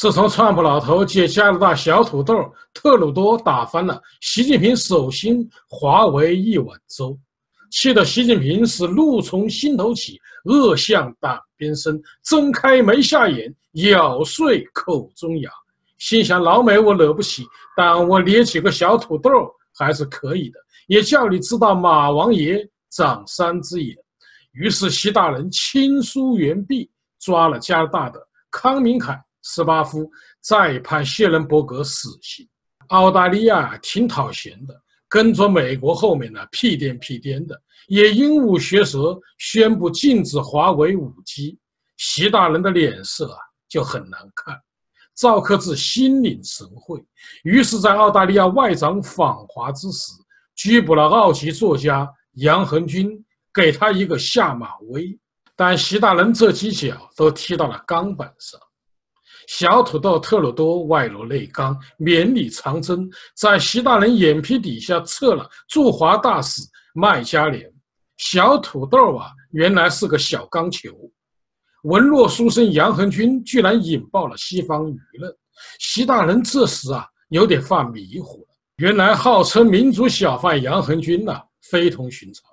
自从川普老头借加拿大小土豆特鲁多打翻了习近平手心华为一碗粥，气得习近平是怒从心头起，恶向胆边生，睁开眉下眼，咬碎口中牙，心想老美我惹不起，但我捏几个小土豆还是可以的，也叫你知道马王爷长三只眼。于是习大人亲书援璧，抓了加拿大的康明凯。斯巴夫再判谢伦伯格死刑。澳大利亚挺讨嫌的，跟着美国后面呢屁颠屁颠的，也鹦鹉学舌宣布禁止华为五 G。习大人的脸色啊就很难看。赵克志心领神会，于是，在澳大利亚外长访华之时，拘捕了澳籍作家杨恒军，给他一个下马威。但习大人这几脚都踢到了钢板上。小土豆特鲁多外露内刚，绵里藏针，在习大人眼皮底下测了驻华大使麦加连。小土豆啊，原来是个小钢球。文弱书生杨恒军居然引爆了西方舆论。习大人这时啊，有点犯迷糊了。原来号称民主小贩杨恒军呐，非同寻常。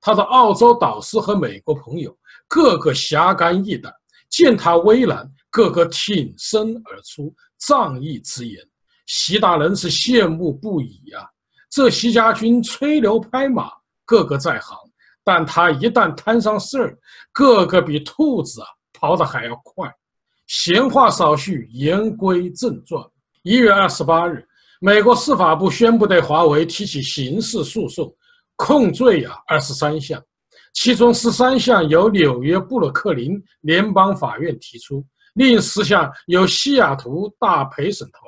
他的澳洲导师和美国朋友个个侠肝义胆，见他危难。个个挺身而出，仗义之言，习大人是羡慕不已呀。这习家军吹牛拍马，个个在行，但他一旦摊上事儿，个个比兔子啊跑得还要快。闲话少叙，言归正传。一月二十八日，美国司法部宣布对华为提起刑事诉讼，控罪啊二十三项，其中十三项由纽约布鲁克林联邦法院提出。另十项由西雅图大陪审团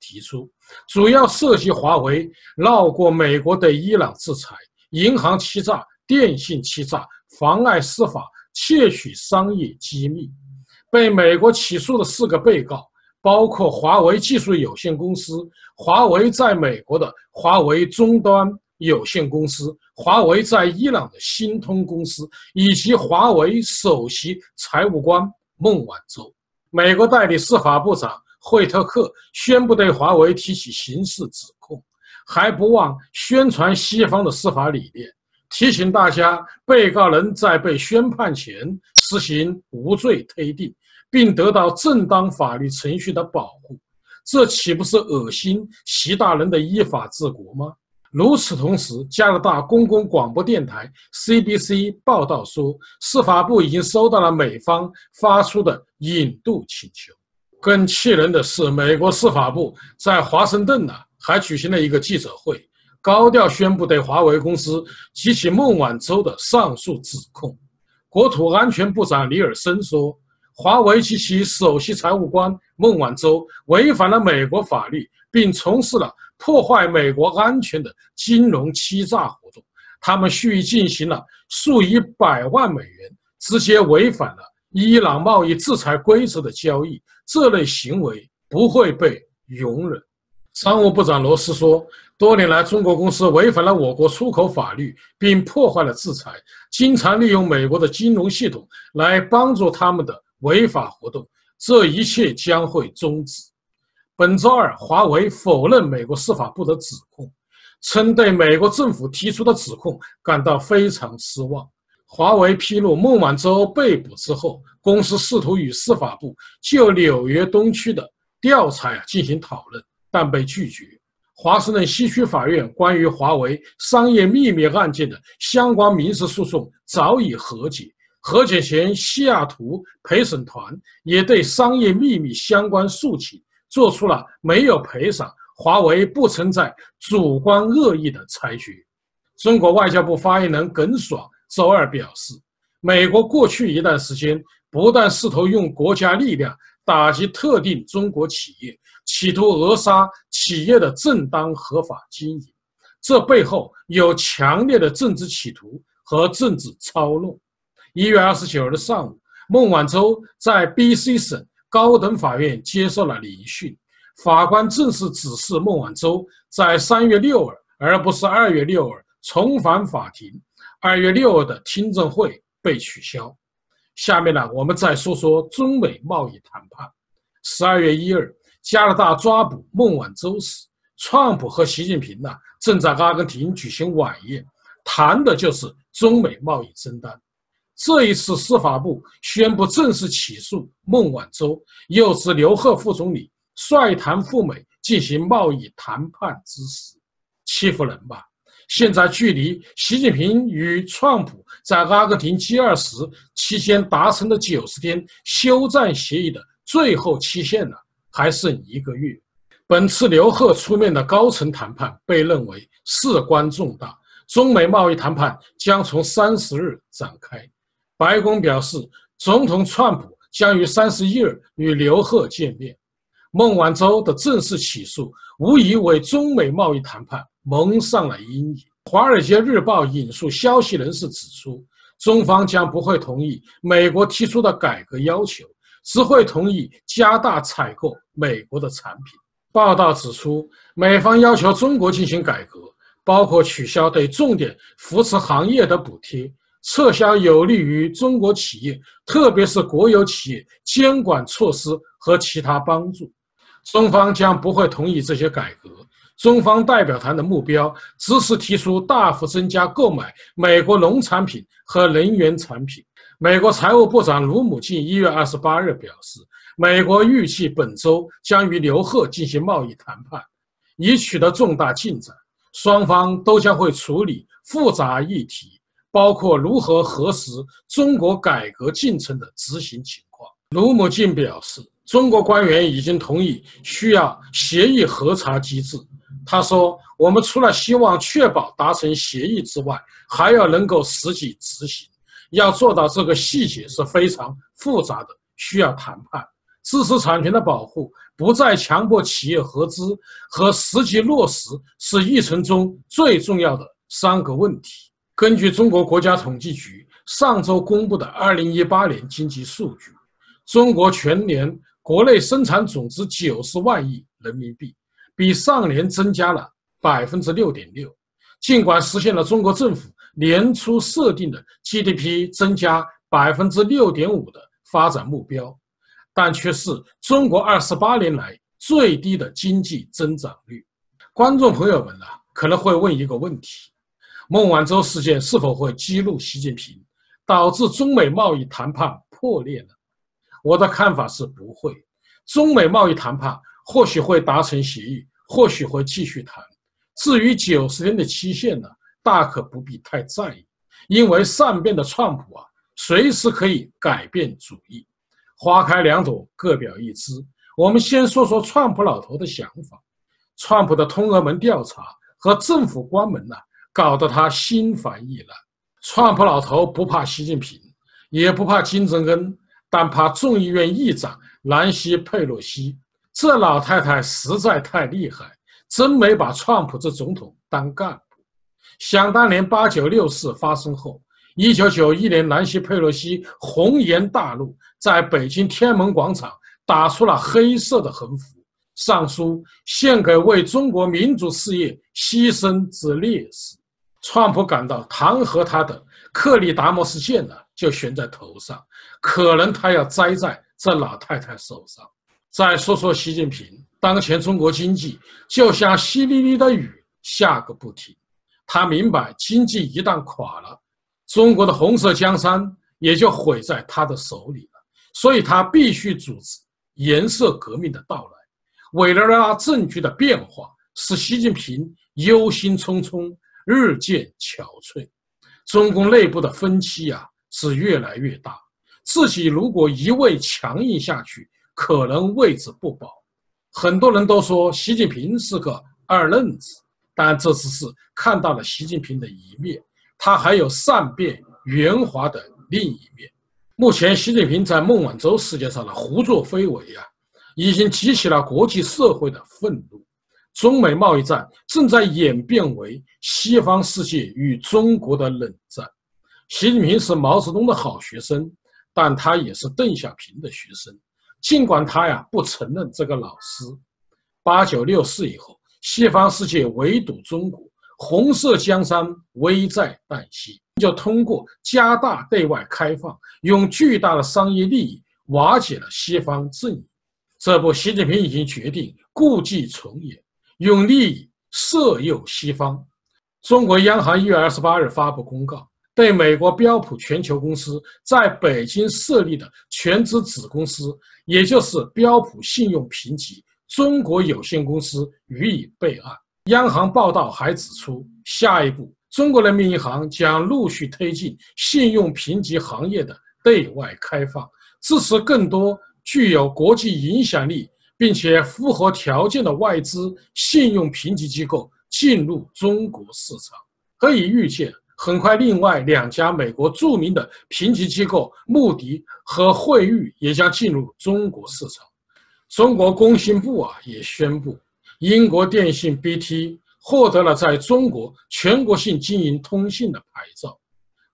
提出，主要涉及华为绕过美国对伊朗制裁、银行欺诈、电信欺诈、妨碍司法、窃取商业机密。被美国起诉的四个被告包括华为技术有限公司、华为在美国的华为终端有限公司、华为在伊朗的新通公司，以及华为首席财务官孟晚舟。美国代理司法部长惠特克宣布对华为提起刑事指控，还不忘宣传西方的司法理念，提醒大家，被告人在被宣判前实行无罪推定，并得到正当法律程序的保护。这岂不是恶心习大人的依法治国吗？与此同时，加拿大公共广播电台 CBC 报道说，司法部已经收到了美方发出的引渡请求。更气人的是，美国司法部在华盛顿呢还举行了一个记者会，高调宣布对华为公司及其孟晚舟的上述指控。国土安全部长尼尔森说，华为及其首席财务官孟晚舟违反了美国法律，并从事了。破坏美国安全的金融欺诈活动，他们蓄意进行了数以百万美元，直接违反了伊朗贸易制裁规则的交易，这类行为不会被容忍。商务部长罗斯说，多年来中国公司违反了我国出口法律，并破坏了制裁，经常利用美国的金融系统来帮助他们的违法活动，这一切将会终止。本周二，华为否认美国司法部的指控，称对美国政府提出的指控感到非常失望。华为披露，孟晚舟被捕之后，公司试图与司法部就纽约东区的调查进行讨论，但被拒绝。华盛顿西区法院关于华为商业秘密案件的相关民事诉讼早已和解，和解前，西雅图陪审团也对商业秘密相关诉请。做出了没有赔偿，华为不存在主观恶意的裁决。中国外交部发言人耿爽周二表示，美国过去一段时间不断试图用国家力量打击特定中国企业，企图扼杀企业的正当合法经营，这背后有强烈的政治企图和政治操弄。一月二十九日上午，孟晚舟在 B.C 省。高等法院接受了聆讯，法官正式指示孟晚舟在三月六日，而不是二月六日重返法庭。二月六日的听证会被取消。下面呢，我们再说说中美贸易谈判。十二月一日，加拿大抓捕孟晚舟时，川普和习近平呢正在阿根廷举行晚宴，谈的就是中美贸易争端。这一次，司法部宣布正式起诉孟晚舟，又指刘鹤副总理率团赴美进行贸易谈判之时，欺负人吧？现在距离习近平与川普在阿根廷 G20 期间达成的九十天休战协议的最后期限呢，还剩一个月。本次刘鹤出面的高层谈判被认为事关重大，中美贸易谈判将从三十日展开。白宫表示，总统川普将于三十一日与刘鹤见面。孟晚舟的正式起诉无疑为中美贸易谈判蒙上了阴影。《华尔街日报》引述消息人士指出，中方将不会同意美国提出的改革要求，只会同意加大采购美国的产品。报道指出，美方要求中国进行改革，包括取消对重点扶持行业的补贴。撤销有利于中国企业，特别是国有企业监管措施和其他帮助，中方将不会同意这些改革。中方代表团的目标只是提出大幅增加购买美国农产品和能源产品。美国财务部长卢姆进一月二十八日表示，美国预计本周将与刘鹤进行贸易谈判，已取得重大进展，双方都将会处理复杂议题。包括如何核实中国改革进程的执行情况。卢姆进表示，中国官员已经同意需要协议核查机制。他说：“我们除了希望确保达成协议之外，还要能够实际执行。要做到这个细节是非常复杂的，需要谈判。知识产权的保护、不再强迫企业合资和实际落实是议程中最重要的三个问题。”根据中国国家统计局上周公布的2018年经济数据，中国全年国内生产总值九十万亿人民币，比上年增加了6.6%。尽管实现了中国政府年初设定的 GDP 增加6.5%的发展目标，但却是中国28年来最低的经济增长率。观众朋友们呢，可能会问一个问题。孟晚舟事件是否会激怒习近平，导致中美贸易谈判破裂呢？我的看法是不会。中美贸易谈判或许会达成协议，或许会继续谈。至于九十天的期限呢，大可不必太在意，因为善变的川普啊，随时可以改变主意。花开两朵，各表一枝。我们先说说川普老头的想法。川普的通俄门调查和政府关门呢？搞得他心烦意乱。川普老头不怕习近平，也不怕金正恩，但怕众议院议长南希·佩洛西。这老太太实在太厉害，真没把川普这总统当干部。想当年八九六四发生后，一九九一年南希·佩洛西红颜大怒，在北京天安门广场打出了黑色的横幅，上书献给为中国民主事业牺牲之烈士。川普感到弹劾他的克里达摩斯剑呢，就悬在头上，可能他要栽在这老太太手上。再说说习近平，当前中国经济就像淅沥沥的雨下个不停，他明白经济一旦垮了，中国的红色江山也就毁在他的手里了，所以他必须组织颜色革命的到来。为了拉政局的变化，使习近平忧心忡忡。日渐憔悴，中共内部的分歧呀是越来越大。自己如果一味强硬下去，可能位置不保。很多人都说习近平是个二愣子，但这只是看到了习近平的一面，他还有善变圆滑的另一面。目前，习近平在孟晚舟事件上的胡作非为啊，已经激起了国际社会的愤怒。中美贸易战正在演变为西方世界与中国的冷战。习近平是毛泽东的好学生，但他也是邓小平的学生。尽管他呀不承认这个老师。八九六四以后，西方世界围堵中国，红色江山危在旦夕，就通过加大对外开放，用巨大的商业利益瓦解了西方阵营。这不，习近平已经决定故伎重演，用利益色诱西方。中国央行一月二十八日发布公告，对美国标普全球公司在北京设立的全资子公司，也就是标普信用评级中国有限公司予以备案。央行报道还指出，下一步，中国人民银行将陆续推进信用评级行业的对外开放，支持更多。具有国际影响力并且符合条件的外资信用评级机构进入中国市场，可以预见，很快另外两家美国著名的评级机构穆迪和惠誉也将进入中国市场。中国工信部啊也宣布，英国电信 BT 获得了在中国全国性经营通信的牌照。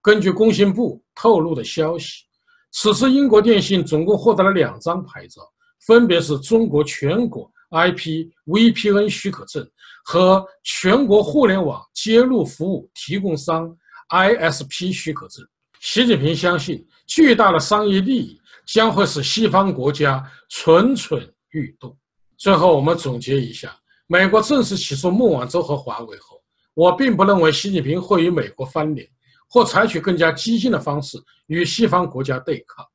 根据工信部透露的消息。此次英国电信总共获得了两张牌照，分别是中国全国 IP VPN 许可证和全国互联网接入服务提供商 ISP 许可证。习近平相信，巨大的商业利益将会使西方国家蠢蠢欲动。最后，我们总结一下：美国正式起诉孟晚舟和华为后，我并不认为习近平会与美国翻脸。或采取更加激进的方式与西方国家对抗，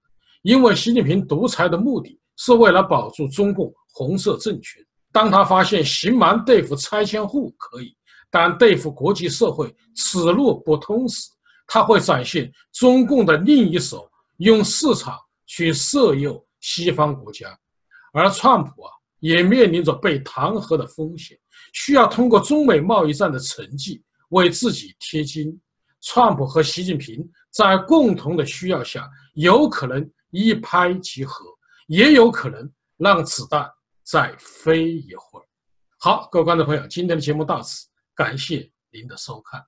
因为习近平独裁的目的是为了保住中共红色政权。当他发现刑满对付拆迁户可以，但对付国际社会此路不通时，他会展现中共的另一手，用市场去色诱西方国家。而川普啊，也面临着被弹劾的风险，需要通过中美贸易战的成绩为自己贴金。川普和习近平在共同的需要下，有可能一拍即合，也有可能让子弹再飞一会儿。好，各位观众朋友，今天的节目到此，感谢您的收看。